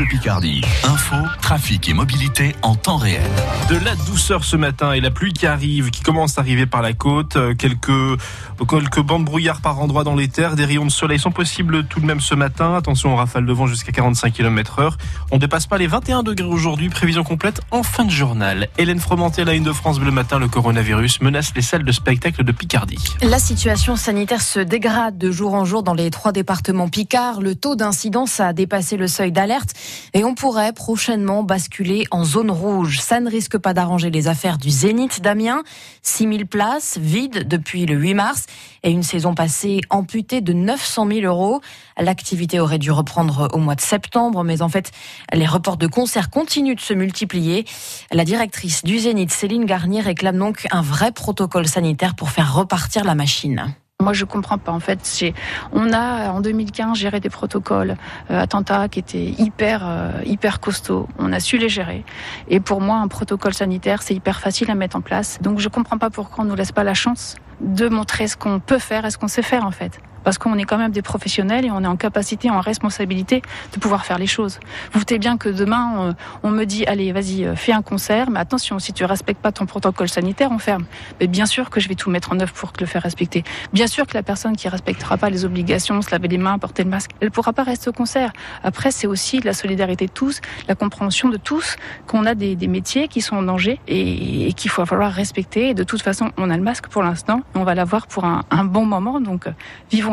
Bleu Picardie. Info, trafic et mobilité en temps réel. De la douceur ce matin et la pluie qui arrive, qui commence à arriver par la côte. Euh, quelques, quelques bandes brouillard par endroits dans les terres. Des rayons de soleil sont possibles tout de même ce matin. Attention aux rafales de vent jusqu'à 45 km heure. On ne dépasse pas les 21 degrés aujourd'hui. Prévision complète en fin de journal. Hélène Fromenté à la une de France Bleu Matin. Le coronavirus menace les salles de spectacle de Picardie. La situation sanitaire se dégrade de jour en jour dans les trois départements Picard. Le taux d'incidence a dépassé le seuil d'alerte et on pourrait prochainement basculer en zone rouge. Ça ne risque pas d'arranger les affaires du Zénith d'Amiens. 6000 places vides depuis le 8 mars et une saison passée amputée de 900 000 euros. L'activité aurait dû reprendre au mois de septembre, mais en fait, les reports de concerts continuent de se multiplier. La directrice du Zénith, Céline Garnier, réclame donc un vrai protocole sanitaire pour faire repartir la machine. Moi, je comprends pas. En fait, on a en 2015 géré des protocoles euh, attentats qui étaient hyper euh, hyper costauds. On a su les gérer. Et pour moi, un protocole sanitaire, c'est hyper facile à mettre en place. Donc, je comprends pas pourquoi on nous laisse pas la chance de montrer ce qu'on peut faire et ce qu'on sait faire en fait parce qu'on est quand même des professionnels et on est en capacité, en responsabilité de pouvoir faire les choses. Vous doutez bien que demain, on, me dit, allez, vas-y, euh, fais un concert, mais attention, si tu respectes pas ton protocole sanitaire, on ferme. Mais bien sûr que je vais tout mettre en œuvre pour le faire respecter. Bien sûr que la personne qui respectera pas les obligations, se laver les mains, porter le masque, elle pourra pas rester au concert. Après, c'est aussi la solidarité de tous, la compréhension de tous qu'on a des, métiers qui sont en danger et, qu'il faut falloir respecter. Et de toute façon, on a le masque pour l'instant, on va l'avoir pour un, un bon moment, donc euh,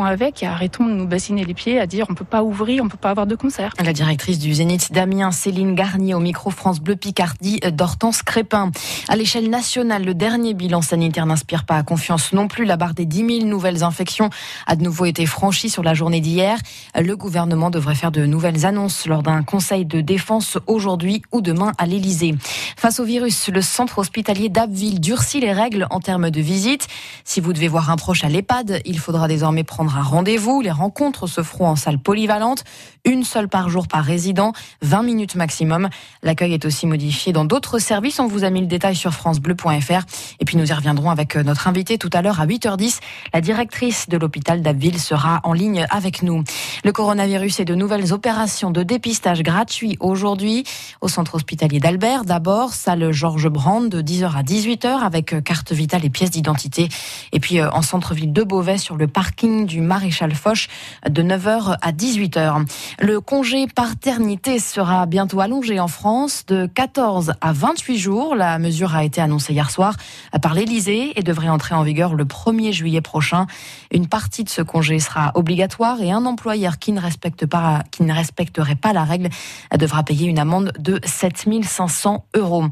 avec et arrêtons de nous bassiner les pieds à dire on peut pas ouvrir, on peut pas avoir de concert. La directrice du Zénith d'Amiens, Céline Garnier, au micro France Bleu Picardie d'Hortense Crépin. À l'échelle nationale, le dernier bilan sanitaire n'inspire pas confiance non plus. La barre des 10 000 nouvelles infections a de nouveau été franchie sur la journée d'hier. Le gouvernement devrait faire de nouvelles annonces lors d'un conseil de défense aujourd'hui ou demain à l'Elysée. Face au virus, le centre hospitalier d'Abbeville durcit les règles en termes de visite. Si vous devez voir un proche à l'EHPAD, il faudra désormais prendre un rendez-vous. Les rencontres se feront en salle polyvalente, une seule par jour par résident, 20 minutes maximum. L'accueil est aussi modifié dans d'autres services. On vous a mis le détail sur francebleu.fr. Et puis nous y reviendrons avec euh, notre invité tout à l'heure à 8h10. La directrice de l'hôpital d'Abbeville sera en ligne avec nous. Le coronavirus et de nouvelles opérations de dépistage gratuit aujourd'hui au centre hospitalier d'Albert. D'abord, salle Georges Brand de 10h à 18h avec euh, carte vitale et pièces d'identité. Et puis euh, en centre-ville de Beauvais sur le parking du Maréchal Foch de 9h à 18h. Le congé paternité sera bientôt allongé en France de 14 à 28 jours. La mesure a été annoncée hier soir par l'Elysée et devrait entrer en vigueur le 1er juillet prochain. Une partie de ce congé sera obligatoire et un employeur qui ne, respecte pas, qui ne respecterait pas la règle devra payer une amende de 7500 euros.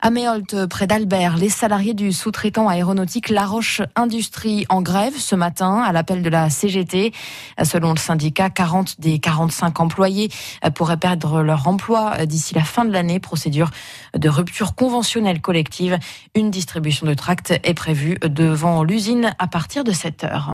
À Méholt, près d'Albert, les salariés du sous-traitant aéronautique La Roche Industrie en grève ce matin à l'appel de CGT. Selon le syndicat, 40 des 45 employés pourraient perdre leur emploi d'ici la fin de l'année. Procédure de rupture conventionnelle collective. Une distribution de tracts est prévue devant l'usine à partir de 7 heures.